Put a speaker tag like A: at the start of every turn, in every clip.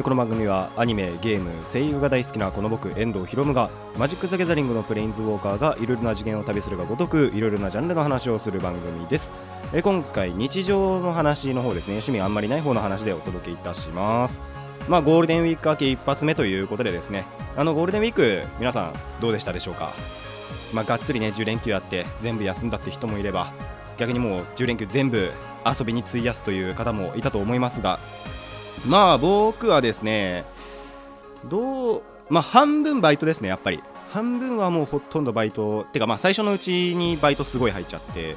A: この番組はアニメゲーム声優が大好きなこの僕遠藤博夢がマジック・ザ・ギャザリングのプレインズウォーカーがいろいろな次元を旅するがごとくいろいろなジャンルの話をする番組です。え今回日常の話の方ですね。趣味あんまりない方の話でお届けいたします。まあゴールデンウィーク明け一発目ということでですね。あのゴールデンウィーク皆さんどうでしたでしょうか？まあがっつりね10連休あって全部休んだって人もいれば逆にもう10連休全部遊びに費やすという方もいたと思いますがまあ僕はですねどうまあ半分バイトですねやっぱり。半分はもうほとんどバイト。てかまあ最初のうちにバイトすごい入っちゃって。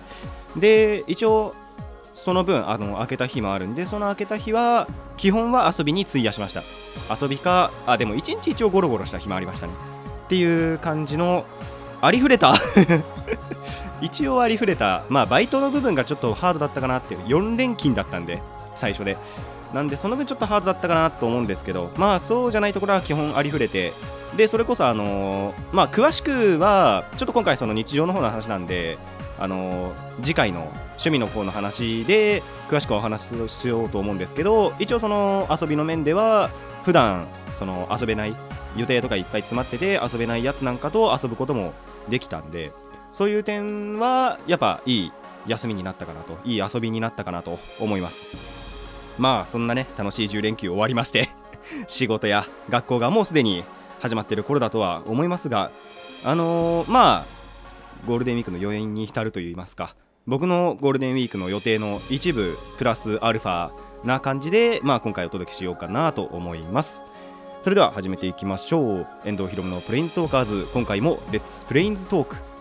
A: で一応その分あの開けた日もあるんでその開けた日は基本は遊びに費やしました。遊びかあでも一日一応ゴロゴロした日もありましたね。っていう感じのありふれた。一応ありふれた。まあバイトの部分がちょっとハードだったかなっていう。4連勤だったんで最初で。なんでその分ちょっとハードだったかなと思うんですけどまあそうじゃないところは基本ありふれてでそれこそあのーまあ詳しくはちょっと今回その日常の方の話なんであのー次回の趣味の方の話で詳しくお話ししようと思うんですけど一応その遊びの面では普段その遊べない予定とかいっぱい詰まってて遊べないやつなんかと遊ぶこともできたんでそういう点はやっぱいい休みになったかなといい遊びになったかなと思います。まあそんなね楽しい10連休終わりまして 仕事や学校がもうすでに始まってる頃だとは思いますがあのーまあゴールデンウィークの余韻に浸るといいますか僕のゴールデンウィークの予定の一部プラスアルファな感じで、まあ、今回お届けしようかなと思います。それでは始めていきましょう。遠藤ひろむのプレインズトーカーズ。今回もレッツプレインズトーク。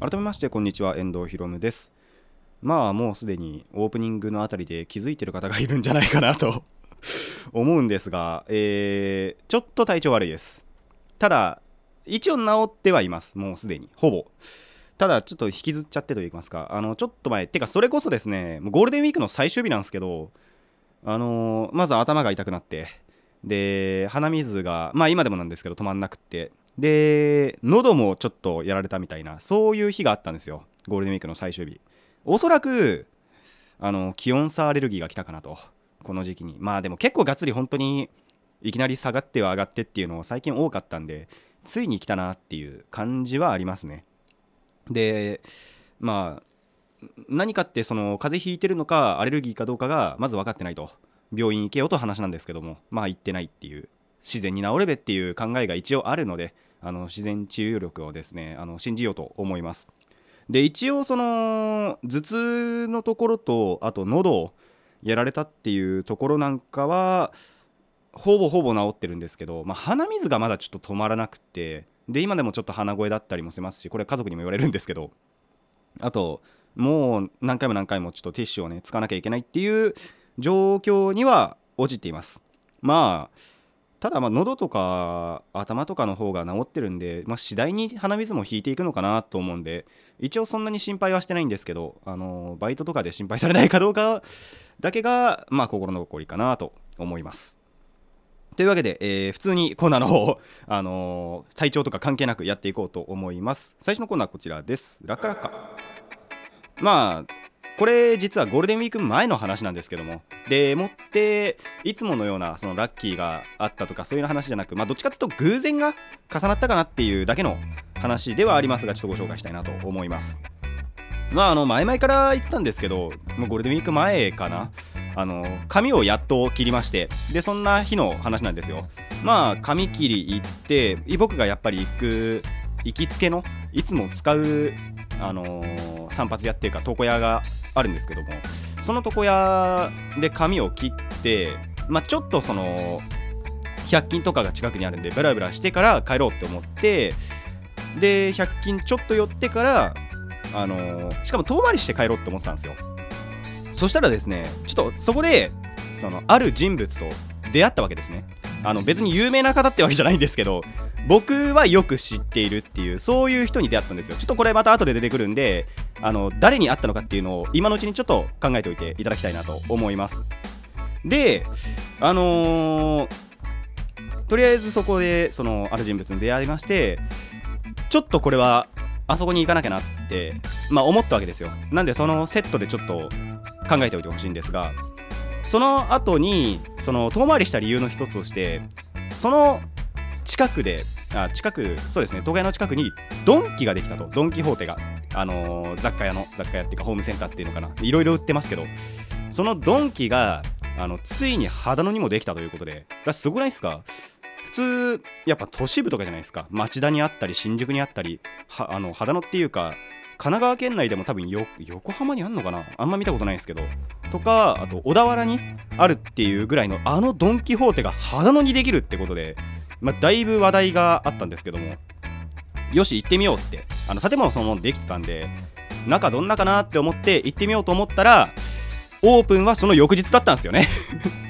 A: 改めましてこんにちは遠藤ひろむです。まあもうすでにオープニングのあたりで気づいてる方がいるんじゃないかなと 思うんですが、えーちょっと体調悪いです。ただ一応治ってはいます。もうすでに。ほぼ。ただちょっと引きずっちゃってと言いますか。あのちょっと前。てかそれこそですねもうゴールデンウィークの最終日なんですけどあのーまず頭が痛くなってで鼻水がまあ今でもなんですけど止まんなくって。で喉もちょっとやられたみたいなそういう日があったんですよ。ゴールデンウィークの最終日。おそらくあの気温差アレルギーが来たかなと。この時期に。まあでも結構がっつり本当にいきなり下がっては上がってっていうのを最近多かったんでついに来たなっていう感じはありますね。でまあ何かってその風邪ひいてるのかアレルギーかどうかがまず分かってないと。病院行けよと話なんですけどもまあ行ってないっていう。自然に治れべっていう考えが一応あるのであの自然治癒力をですねあの信じようと思います。で一応その頭痛のところとあと喉をやられたっていうところなんかはほぼほぼ治ってるんですけど、まあ、鼻水がまだちょっと止まらなくてで今でもちょっと鼻声だったりもしますしこれ家族にも言われるんですけどあともう何回も何回もちょっとティッシュをねつかなきゃいけないっていう状況には陥っています。まあただまあ喉とか頭とかの方が治ってるんで、まあ、次第に鼻水も引いていくのかなと思うんで一応そんなに心配はしてないんですけどあのバイトとかで心配されないかどうか だけがまあ心残りかなと思います。というわけで、えー普通にコーナーの方、あのー体調とか関係なくやっていこうと思います。最初のコーナーはこちらです。ラッカラッカ。まあこれ実はゴールデンウィーク前の話なんですけども。でもっていつものようなそのラッキーがあったとかそういう話じゃなくまあどっちかというと偶然が重なったかなっていうだけの話ではありますがちょっとご紹介したいなと思います。まああの前々から言ってたんですけどもうゴールデンウィーク前かな。あの髪をやっと切りまして。でそんな日の話なんですよ。まあ髪切り行って僕がやっぱり行く行きつけのいつも使うあのー散髪屋っていうか床屋があるんですけどもその床屋で髪を切ってまあちょっとその100均とかが近くにあるんでブラブラしてから帰ろうって思ってで100均ちょっと寄ってからあのしかも遠回りして帰ろうって思ってたんですよ。そしたらですねちょっとそこでそのある人物と出会ったわけですね。あの別に有名な方ってわけじゃないんですけど僕はよく知っているっていうそういう人に出会ったんですよ。ちょっとこれまた後で出てくるんであの誰に会ったのかっていうのを今のうちにちょっと考えておいていただきたいなと思います。であのーとりあえずそこでそのある人物に出会いましてちょっとこれはあそこに行かなきゃなって、まあ、思ったわけですよ。なんでそのセットでちょっと考えておいてほしいんですがその後にその遠回りした理由の一つとしてその近くであ近くそうですね。東海の近くにドンキができたと。ドン・キホーテが。あのー雑貨屋の雑貨屋っていうかホームセンターっていうのかな。いろいろ売ってますけど。そのドンキがあのついに秦野にもできたということで。だすごくないですか？普通やっぱ都市部とかじゃないですか。町田にあったり新宿にあったりはあの秦野っていうか神奈川県内でも多分横浜にあんのかな？あんま見たことないですけど。とかあと小田原にあるっていうぐらいのあのドン・キホーテが秦野にできるってことで、まあ、だいぶ話題があったんですけどもよし行ってみようってあの建物そのものできてたんで中どんなかなって思って行ってみようと思ったらオープンはその翌日だったんですよね。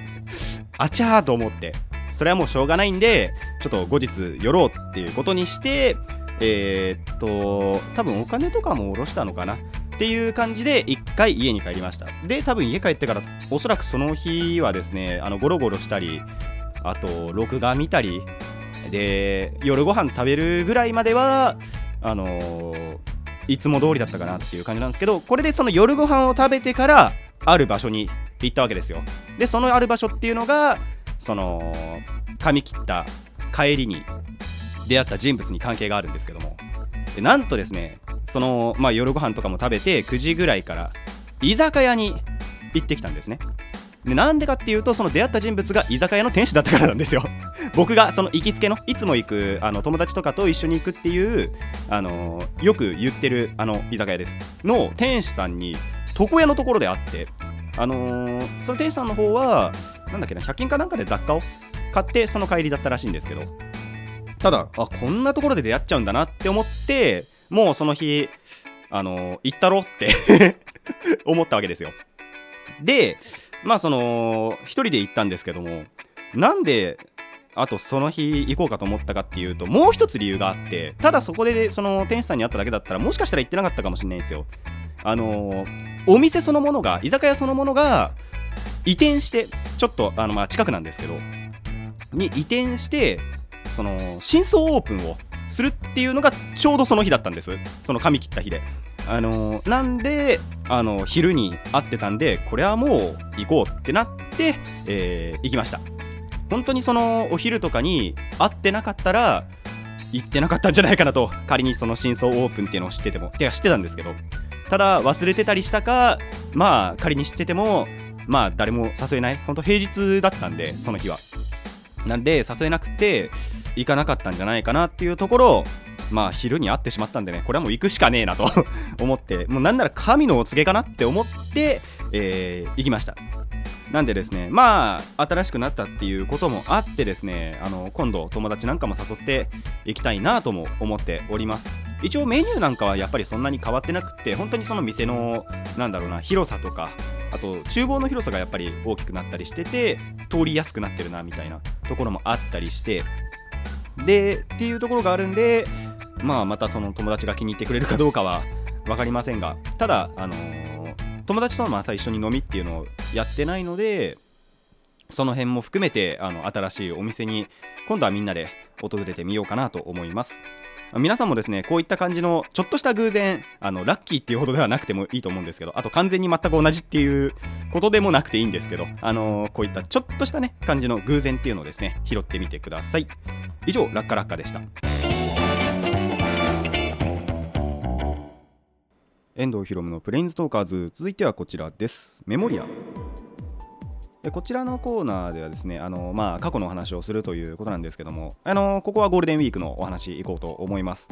A: あちゃーと思って。それはもうしょうがないんでちょっと後日寄ろうっていうことにしてえーっと多分お金とかも下ろしたのかな。っていう感じで一回家に帰りました。で多分家帰ってからおそらくその日はですねあのゴロゴロしたりあと録画見たりで夜ご飯食べるぐらいまではあのーいつも通りだったかなっていう感じなんですけどこれでその夜ご飯を食べてからある場所に行ったわけですよ。でそのある場所っていうのがその髪切った帰りに出会った人物に関係があるんですけども。でなんとですねその、まあ、夜ご飯とかも食べて9時ぐらいから居酒屋に行ってきたんですね。でなんでかっていうとその出会った人物が居酒屋の店主だったからなんですよ。僕がその行きつけのいつも行くあの友達とかと一緒に行くっていうあのよく言ってるあの居酒屋です。の店主さんに床屋のところで会ってあのーその店主さんの方はなんだっけな100均かなんかで雑貨を買ってその帰りだったらしいんですけど。ただあこんなところで出会っちゃうんだなって思ってもうその日あのー行ったろって 思ったわけですよ。でまあその一人で行ったんですけどもなんであとその日行こうかと思ったかっていうともう一つ理由があってただそこでその店主さんに会っただけだったらもしかしたら行ってなかったかもしれないんですよ。あのお店そのものが居酒屋そのものが移転してちょっとあのまあ近くなんですけどに移転してその真相オープンをするっていうのがちょうどその日だったんです。その髪切った日で。あのなんであの昼に会ってたんでこれはもう行こうってなって、えー行きました。本当にそのお昼とかに会ってなかったら行ってなかったんじゃないかなと。仮にその真相オープンっていうのを知っててもてか知ってたんですけど。ただ忘れてたりしたかまあ仮に知っててもまあ誰も誘えない。本当平日だったんでその日は。なんで誘えなくて行かなかったんじゃないかなっていうところまあ昼に会ってしまったんでねこれはもう行くしかねえなと 思ってもうなんなら神のお告げかなって思って、えー行きました。なんでですねまあ新しくなったっていうこともあってですねあの今度友達なんかも誘っていきたいなとも思っております。一応メニューなんかはやっぱりそんなに変わってなくて本当にその店のなんだろうな広さとかあと厨房の広さがやっぱり大きくなったりしてて通りやすくなってるなみたいなところもあったりしてでっていうところがあるんでまあまたその友達が気に入ってくれるかどうかは分かりませんがただあのー友達とまた一緒に飲みっていうのをやってないのでその辺も含めてあの新しいお店に今度はみんなで訪れてみようかなと思います。皆さんもですねこういった感じのちょっとした偶然あのラッキーっていうほどではなくてもいいと思うんですけどあと完全に全く同じっていうことでもなくていいんですけどあのこういったちょっとしたね感じの偶然っていうのをですね拾ってみてください。以上ラッカラッカでした。遠藤ひろむのプレインズトーカーズ。続いてはこちらです。メモリア。こちらのコーナーではですねあの、まあ、過去のお話をするということなんですけどもあのここはゴールデンウィークのお話いこうと思います。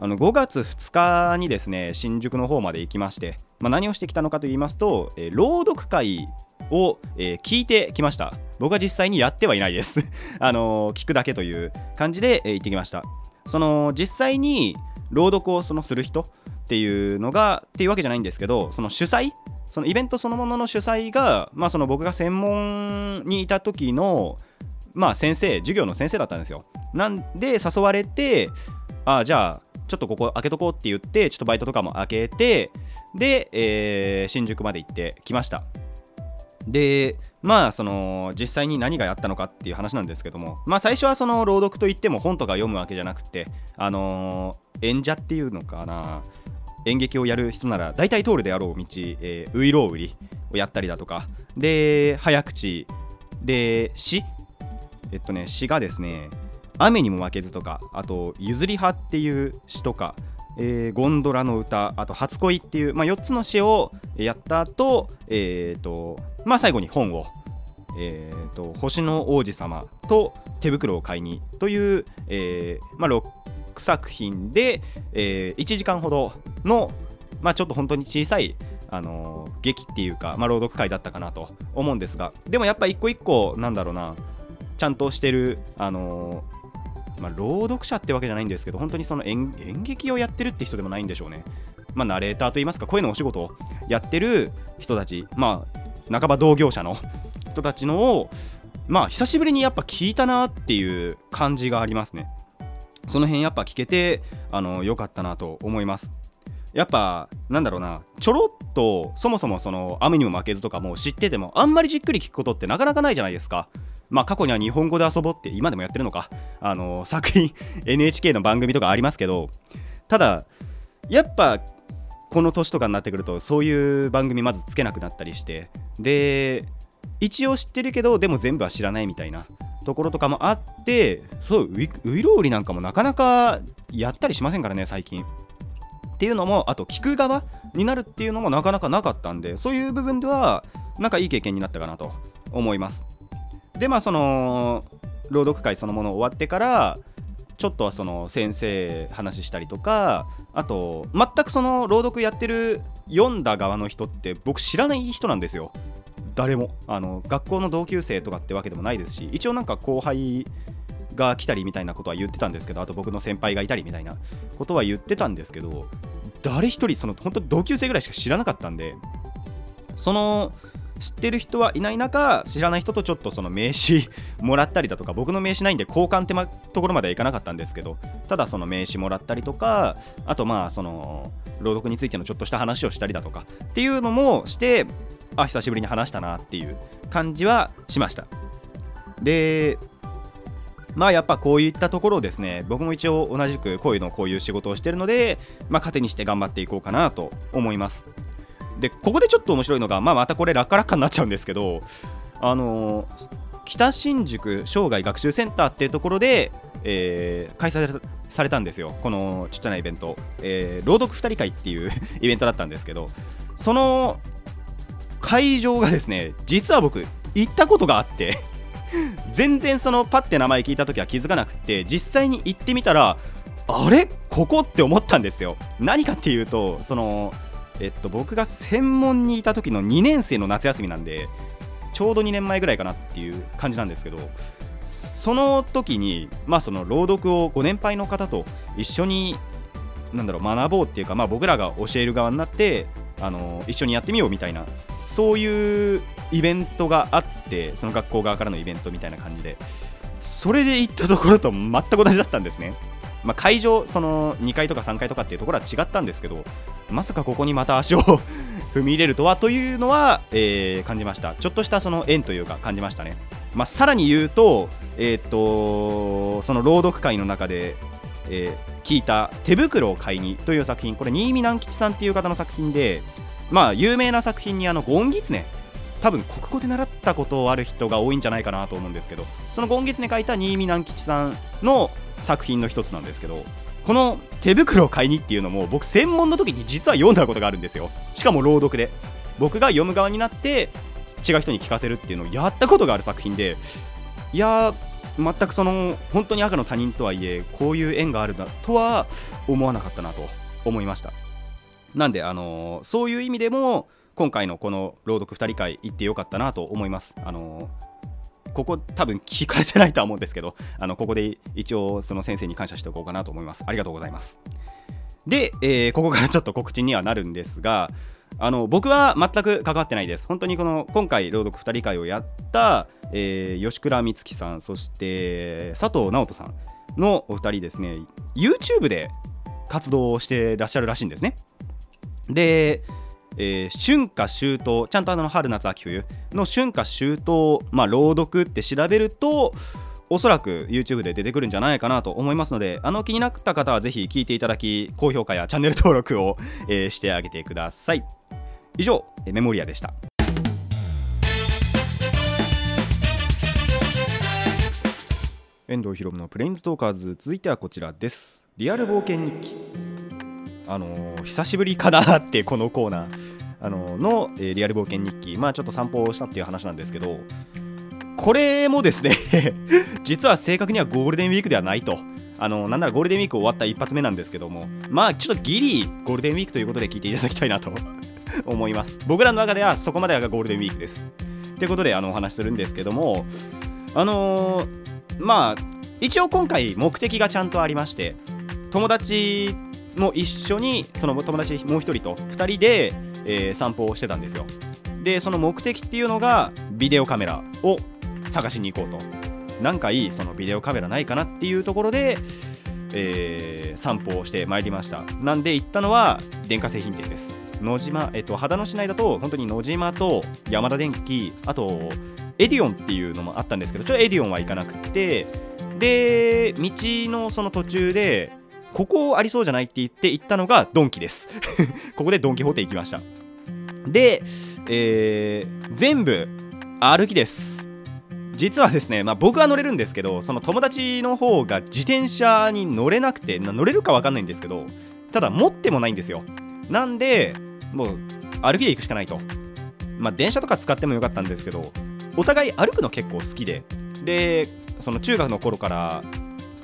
A: あの5月2日にですね新宿の方まで行きまして、まあ、何をしてきたのかと言いますと、えー朗読会を、えー聞いてきました。僕は実際にやってはいないです。あの聞くだけという感じで、えー行ってきました。その実際に朗読をそのする人っていうのがっていうわけじゃないんですけどその主催そのイベントそのものの主催が、まあ、その僕が専門にいた時の、まあ、先生授業の先生だったんですよ。なんで誘われてあじゃあちょっとここ開けとこうって言ってちょっとバイトとかも開けてで、えー、新宿まで行ってきました。でまあその実際に何がやったのかっていう話なんですけどもまあ最初はその朗読といっても本とか読むわけじゃなくてあのー、演者っていうのかな。演劇をやる人なら大体通るであろう道、えー、ウイロウ売りをやったりだとか。で早口。で詩えっとね詩がですね雨にも負けずとかあと譲り派っていう詩とかえー、ゴンドラの歌あと初恋っていう、まあ、4つの詩をやった後、えーとまあ最後に本を、えーと、星の王子様と手袋を買いにという、えーまあ、6作品で、えー、1時間ほどの、まあ、ちょっと本当に小さいあのー、劇っていうか、まあ、朗読会だったかなと思うんですがでもやっぱ一個一個なんだろうなちゃんとしてる、あのーまあ、朗読者ってわけじゃないんですけど、本当にその演劇をやってるって人でもないんでしょうね。まあ、ナレーターといいますか、声のお仕事をやってる人たち、まあ、半ば同業者の人たちのを、まあ、久しぶりにやっぱ聞いたなっていう感じがありますね。その辺やっぱ聞けて、あの、良かったなと思います。やっぱなんだろうなちょろっとそもそもその雨にも負けずとかも知っててもあんまりじっくり聞くことってなかなかないじゃないですか。まあ過去には日本語で遊ぼうって今でもやってるのか。あの作品 NHK の番組とかありますけどただやっぱこの年とかになってくるとそういう番組まずつけなくなったりしてで一応知ってるけどでも全部は知らないみたいな。ところとかもあってそうウイロウリなんかもなかなかやったりしませんからね最近。っていうのもあと聞く側になるっていうのもなかなかなかったんでそういう部分ではなんかいい経験になったかなと思います。でまあその朗読会そのもの終わってからちょっとはその先生話したりとかあと全くその朗読やってる読んだ側の人って僕知らない人なんですよ。誰もあの学校の同級生とかってわけでもないですし一応なんか後輩が来たりみたいなことは言ってたんですけどあと僕の先輩がいたりみたいなことは言ってたんですけど誰一人その本当同級生ぐらいしか知らなかったんでその知ってる人はいない中知らない人とちょっとその名刺 もらったりだとか僕の名刺ないんで交換って、ま、ところまではいかなかったんですけどただその名刺もらったりとかあとまあその朗読についてのちょっとした話をしたりだとかっていうのもしてあ久しぶりに話したなっていう感じはしました。でまあやっぱこういったところをですね僕も一応同じくこういうのこういう仕事をしてるのでまあ糧にして頑張っていこうかなと思います。でここでちょっと面白いのが、まあ、またこれラッカラッカになっちゃうんですけどあの、北新宿生涯学習センターっていうところで、えー、開催されたんですよ。このちっちゃなイベント、えー、朗読2人会っていう イベントだったんですけどその会場がですね実は僕行ったことがあって 全然そのパッて名前聞いた時は気づかなくて実際に行ってみたらあれ？ここって思ったんですよ。何かっていうとそのえっと僕が専門にいた時の2年生の夏休みなんでちょうど2年前ぐらいかなっていう感じなんですけどその時にまあその朗読をご年配の方と一緒になんだろう学ぼうっていうかまあ僕らが教える側になってあの一緒にやってみようみたいなそういうイベントがあってその学校側からのイベントみたいな感じでそれで行ったところと全く同じだったんですね、まあ、会場その2階とか3階とかっていうところは違ったんですけどまさかここにまた足を 踏み入れるとはというのは、えー、感じました。ちょっとしたその縁というか感じましたね、まあ、さらに言うと,、えー、とその朗読会の中で、えー、聞いた「手袋を買いに」という作品これ新見南吉さんっていう方の作品でまあ有名な作品にあのゴンギツネ多分国語で習ったことある人が多いんじゃないかなと思うんですけどそのゴンギツネ書いた新見南吉さんの作品の一つなんですけどこの手袋を買いにっていうのも僕専門の時に実は読んだことがあるんですよ。しかも朗読で。僕が読む側になって違う人に聞かせるっていうのをやったことがある作品でいや全くその本当に赤の他人とはいえこういう縁があるなとは思わなかったなと思いました。なんであの、そういう意味でも今回のこの朗読2人会行ってよかったなと思います。あの、ここ多分聞かれてないとは思うんですけどあのここで一応その先生に感謝しておこうかなと思います。ありがとうございます。で、えーここからちょっと告知にはなるんですがあの僕は全く関わってないです。本当にこの今回朗読2人会をやった、えー吉倉美月さんそして佐藤直人さんのお二人ですね。YouTube で活動をしてらっしゃるらしいんですね。で、えー春夏秋冬ちゃんとあの春夏秋冬の春夏秋冬、まあ、朗読って調べるとおそらく YouTube で出てくるんじゃないかなと思いますのであの気になった方はぜひ聞いていただき高評価やチャンネル登録を、えーしてあげてください。以上えーメモリアでした。遠藤ひろむのプレインズトーカーズ続いてはこちらです。リアル冒険日記。あのー久しぶりかなってこのコーナー。あのーの、えーリアル冒険日記。まあちょっと散歩をしたっていう話なんですけどこれもですね 実は正確にはゴールデンウィークではないと。あのなんならゴールデンウィーク終わった一発目なんですけども。まあちょっとギリゴールデンウィークということで聞いていただきたいなと 思います。僕らの中ではそこまでがゴールデンウィークです。ということであのお話しするんですけども。あのーまあ一応今回目的がちゃんとありまして友達も一緒にその友達もう一人と二人で、えー散歩をしてたんですよ。でその目的っていうのがビデオカメラを探しに行こうと。なんかいいそのビデオカメラないかなっていうところで、えー散歩をしてまいりました。なんで行ったのは電化製品店です。ノジマえっと秦野市内だと本当にノジマとヤマダ電機あとエディオンっていうのもあったんですけどちょっとエディオンは行かなくてで道のその途中でここありそうじゃないって言って行ったのがドンキです。ここでドンキホーテ行きました。で、えー全部歩きです。実はですね、まあ、僕は乗れるんですけどその友達の方が自転車に乗れなくて乗れるか分かんないんですけどただ持ってもないんですよ。なんでもう歩きで行くしかないと。まあ電車とか使ってもよかったんですけどお互い歩くの結構好きで。でその中学の頃から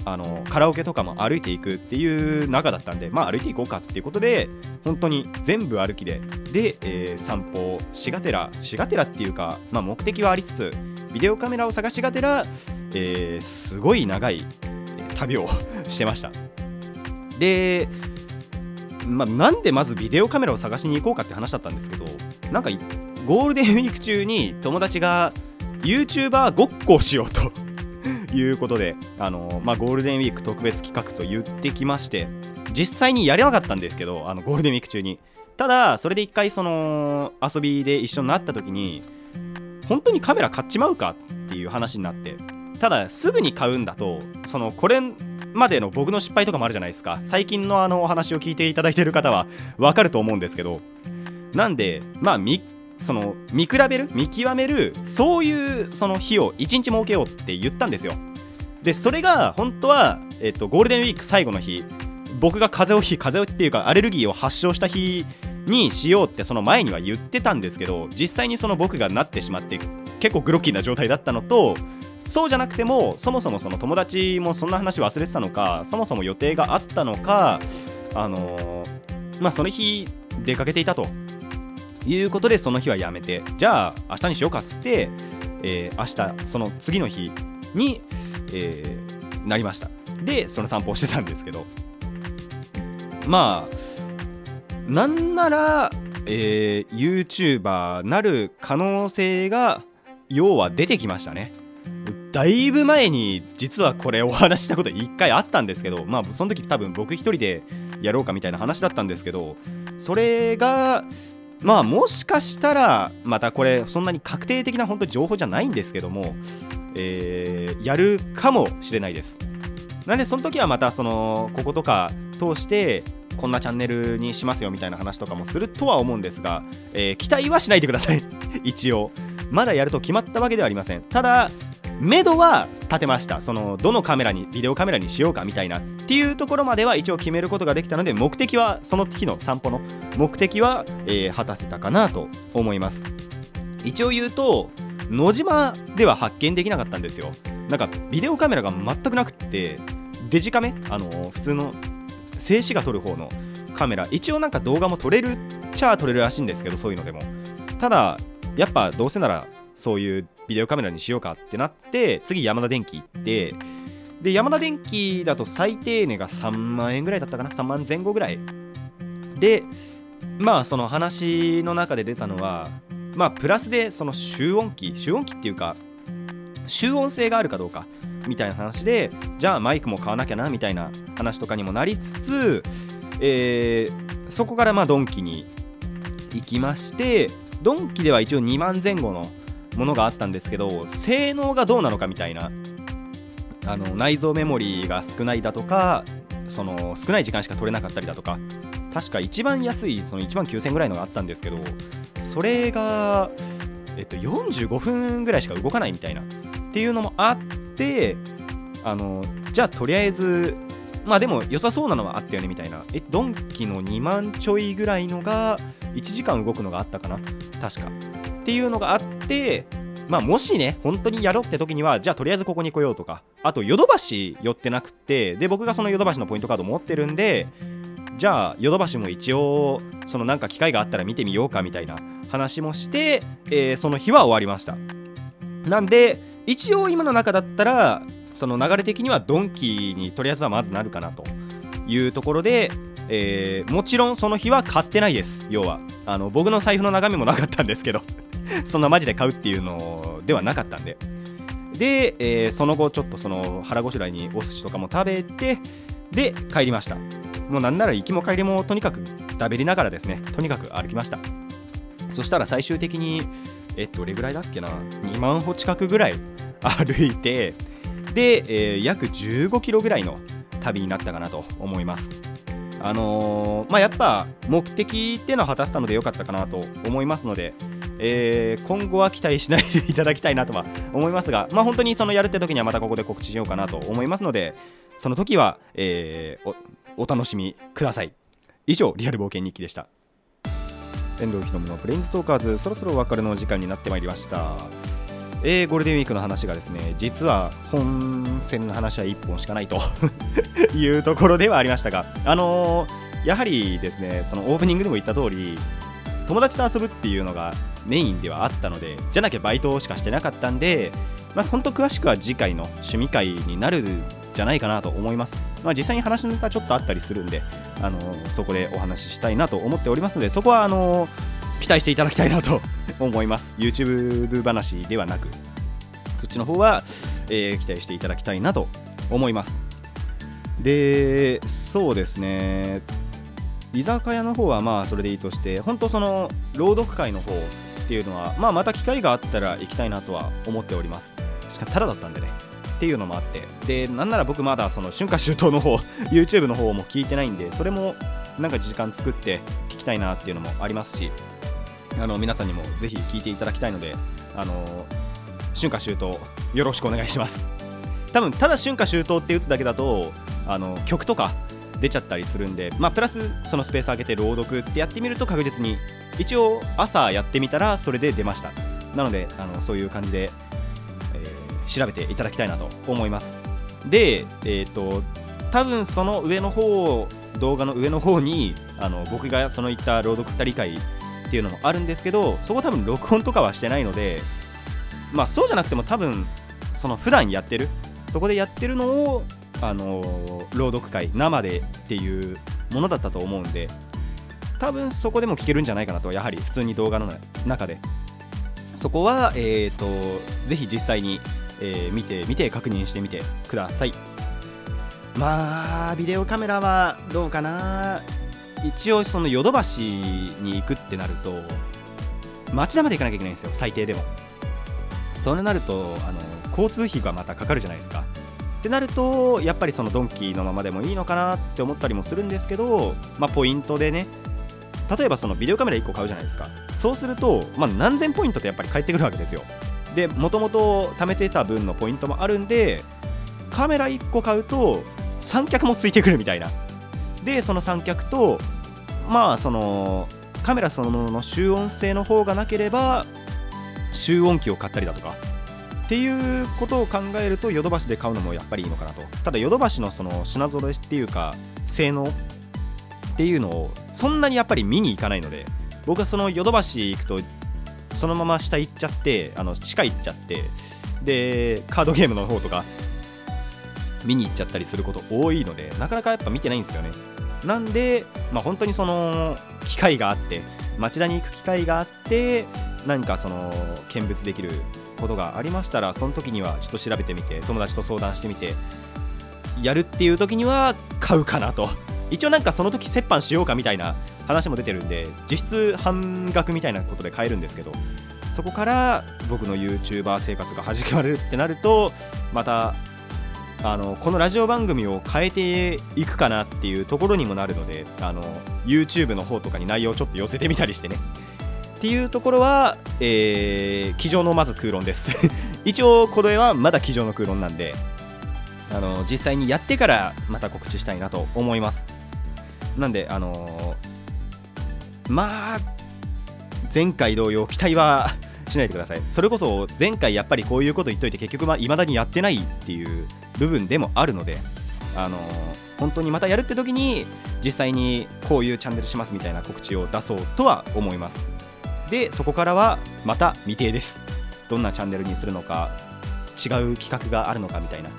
A: あのカラオケとかも歩いていくっていう中だったんでまあ歩いていこうかっていうことで本当に全部歩きで。で、えー散歩しがてらしがてらっていうか、まあ、目的はありつつビデオカメラを探しがてら、えーすごい長い旅を してました。で、まあ、なんでまずビデオカメラを探しに行こうかって話だったんですけどなんかゴールデンウィーク中に 友達が YouTuber ごっこをしようと いうことであの、まあ、ゴールデンウィーク特別企画と言ってきまして実際にやれなかったんですけどあのゴールデンウィーク中に。ただそれで一回その遊びで一緒になった時に本当にカメラ買っちまうかっていう話になってただすぐに買うんだとそのこれまでの僕の失敗とかもあるじゃないですか。最近のあのお話を聞いていただいている方はわかると思うんですけど。なんでまあみその見比べる見極めるそういうその日を1日設けようって言ったんですよ。でそれが本当は、えっと、ゴールデンウィーク最後の日。僕が風邪をひ風邪をっていうかアレルギーを発症した日にしようってその前には言ってたんですけど実際にその僕がなってしまって結構グロッキーな状態だったのとそうじゃなくてもそもそもその友達もそんな話忘れてたのかそもそも予定があったのかあのーまあその日出かけていたということでその日はやめてじゃあ明日にしようかっつって、えー明日その次の日に、えーなりました。でその散歩をしてたんですけどまあなんなら、えー、YouTuber なる可能性が要は出てきましたね。だいぶ前に実はこれお話したこと一回あったんですけどまあその時多分僕一人でやろうかみたいな話だったんですけどそれがまあもしかしたらまたこれそんなに確定的な本当情報じゃないんですけども、えーやるかもしれないです。なんでその時はまたそのこことか通してこんなチャンネルにしますよみたいな話とかもするとは思うんですが、えー期待はしないでください。一応。まだやると決まったわけではありません。ただ目処は立てました。そのどのカメラにビデオカメラにしようかみたいなっていうところまでは一応決めることができたので目的はその日の散歩の目的は、えー果たせたかなと思います。一応言うと野島では発見できなかったんですよ。なんかビデオカメラが全くなくってデジカメ？あの普通の静止画撮る方のカメラ。一応なんか動画も撮れるっちゃ撮れるらしいんですけどそういうのでも。ただやっぱどうせならそういうビデオカメラにしようかってなって次山田電機行ってでヤマダ電機だと最低値が3万円ぐらいだったかな？3万前後ぐらい。でまあその話の中で出たのはまあプラスでその集音機集音機っていうか集音性があるかどうか。みたいな話でじゃあマイクも買わなきゃなみたいな話とかにもなりつつ、えー、そこからまあドンキに行きましてドンキでは一応2万前後のものがあったんですけど性能がどうなのかみたいなあの内蔵メモリーが少ないだとかその少ない時間しか取れなかったりだとか確か一番安いその1万9000ぐらいのがあったんですけどそれが、えっと、45分ぐらいしか動かないみたいなっていうのもあってあのじゃあとりあえずまあでも良さそうなのはあったよねみたいな。えドンキの2万ちょいぐらいのが1時間動くのがあったかな？確か。っていうのがあってまあもしね本当にやろうって時にはじゃあとりあえずここに来ようとか。あとヨドバシ寄ってなくってで僕がそのヨドバシのポイントカード持ってるんでじゃあヨドバシも一応そのなんか機会があったら見てみようかみたいな話もして、えー、その日は終わりました。なんで一応今の中だったらその流れ的にはドンキーにとりあえずはまずなるかなというところで、えー、もちろんその日は買ってないです。要はあの僕の財布の中身もなかったんですけど そんなマジで買うっていうのではなかったんで。で、えー、その後ちょっとその腹ごしらえにお寿司とかも食べてで帰りました。もうなんなら行きも帰りもとにかく食べりながらですねとにかく歩きました。そしたら最終的にえどれぐらいだっけな？2万歩近くぐらい歩いてで、えー、約15キロぐらいの旅になったかなと思いますあのー、まあやっぱ目的っていうのは果たせたので良かったかなと思いますので、えー、今後は期待しないでいただきたいなとは思いますが、まあ本当にそのやるって時にはまたここで告知しようかなと思いますので、その時は、えー、おお楽しみください。以上、リアル冒険日記でした。遠藤ひとむのプレインズトーカーズ、そろそろお別れの時間になってまいりました。えー、ゴールデンウィークの話がですね、実は本戦の話は1本しかないと いうところではありましたが、あのー、やはりですね、そのオープニングでも言った通り、友達と遊ぶっていうのがメインではあったので、じゃなきゃバイトしかしてなかったんで、まあ、本当詳しくは次回の趣味会になるんじゃないかなと思います。まあ、実際に話のネタちょっとあったりするんで、あの、そこでお話ししたいなと思っておりますので、そこはあの、期待していただきたいなと 思います。YouTube 話ではなく、そっちの方は、えー、期待していただきたいなと思います。で、そうですね、居酒屋の方はまあそれでいいとして、本当その朗読会の方っていうのは、まあまた機会があったら行きたいなとは思っております。しかもただだったんでね。っていうのもあって、で、なんなら僕まだその春夏秋冬の方、YouTube の方も聞いてないんで、それもなんか時間作って聞きたいなっていうのもありますし、あの皆さんにもぜひ聞いていただきたいので、あの春夏秋冬よろしくお願いします多分ただ春夏秋冬って打つだけだとあの曲とか出ちゃったりするんで、まあ、プラスそのスペース上げて朗読ってやってみると確実に一応朝やってみたらそれで出ました。なのであのそういう感じで、えー、調べていただきたいなと思います。でえっ、ー、と多分その上の方動画の上の方にあの僕がその言った朗読2人会っていうのもあるんですけどそこ多分録音とかはしてないのでまあそうじゃなくても多分その普段やってるそこでやってるのをあの朗読会生でっていうものだったと思うんで多分そこでも聞けるんじゃないかなとやはり普通に動画の中で。そこはえっ、ー、とぜひ実際に、えー、見てみて確認してみてください。まあビデオカメラはどうかな。一応そのヨドバシに行くってなると町田まで行かなきゃいけないんですよ最低でも。そうなるとあの交通費がまたかかるじゃないですか。ってなるとやっぱりそのドンキーのままでもいいのかなって思ったりもするんですけど、まあ、ポイントでね例えばそのビデオカメラ1個買うじゃないですか。そうすると、まあ、何千ポイントってやっぱり返ってくるわけですよ。でもともと貯めてた分のポイントもあるんでカメラ1個買うと三脚もついてくるみたいな。でその三脚とまあそのカメラそのものの集音性の方がなければ集音機を買ったりだとか。っていうことを考えるとヨドバシで買うのもやっぱりいいのかなと。ただヨドバシのその品揃えっていうか性能っていうのをそんなにやっぱり見に行かないので僕はそのヨドバシ行くとそのまま下行っちゃってあの地下行っちゃってでカードゲームの方とか見に行っちゃったりすること多いのでなかなかやっぱ見てないんですよね。なんで、まあ、本当にその機会があって町田に行く機会があって何かその見物できることがありましたらその時にはちょっと調べてみて友達と相談してみてやるっていう時には買うかなと。一応なんかその時折半しようかみたいな話も出てるんで実質半額みたいなことで買えるんですけどそこから僕の YouTuber 生活が始まるってなるとまたあのこのラジオ番組を変えていくかなっていうところにもなるのであの YouTube の方とかに内容をちょっと寄せてみたりしてね。っていうところは、えー、机上のまず空論です。一応これはまだ机上の空論なんであの実際にやってからまた告知したいなと思います。なんであのーまあ前回同様期待はしないでください。それこそ前回やっぱりこういうこと言っといて結局いまだにやってないっていう部分でもあるのであのー本当にまたやるって時に実際にこういうチャンネルしますみたいな告知を出そうとは思います。でそこからはまた未定です。どんなチャンネルにするのか違う企画があるのかみたいな。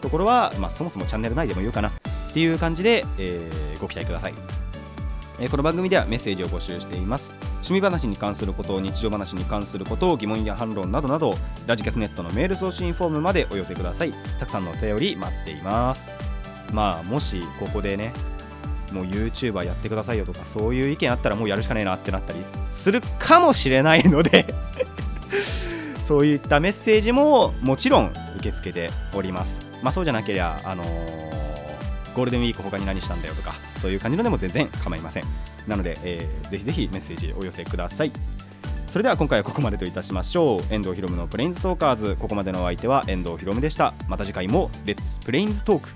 A: ところは、まあ、そもそもチャンネル内でも言うかな。っていう感じで、えーご期待ください、えーこの番組ではメッセージを募集しています。趣味話に関すること日常話に関すること疑問や反論などなどラジキャスネットのメール送信フォームまでお寄せください。たくさんのお便り待っています。まあもしここでねもう YouTuber やってくださいよとかそういう意見あったらもうやるしかねえなってなったりするかもしれないので そういったメッセージももちろん受け付けております。まあそうじゃなければ、あのーゴールデンウィーク他に何したんだよとか、そういう感じのでも全然構いません。なので、えーぜひぜひメッセージお寄せください。それでは今回はここまでといたしましょう。遠藤ひろむのプレインズトーカーズ、ここまでのお相手は遠藤ひろむでした。また次回もレッツプレインズトーク。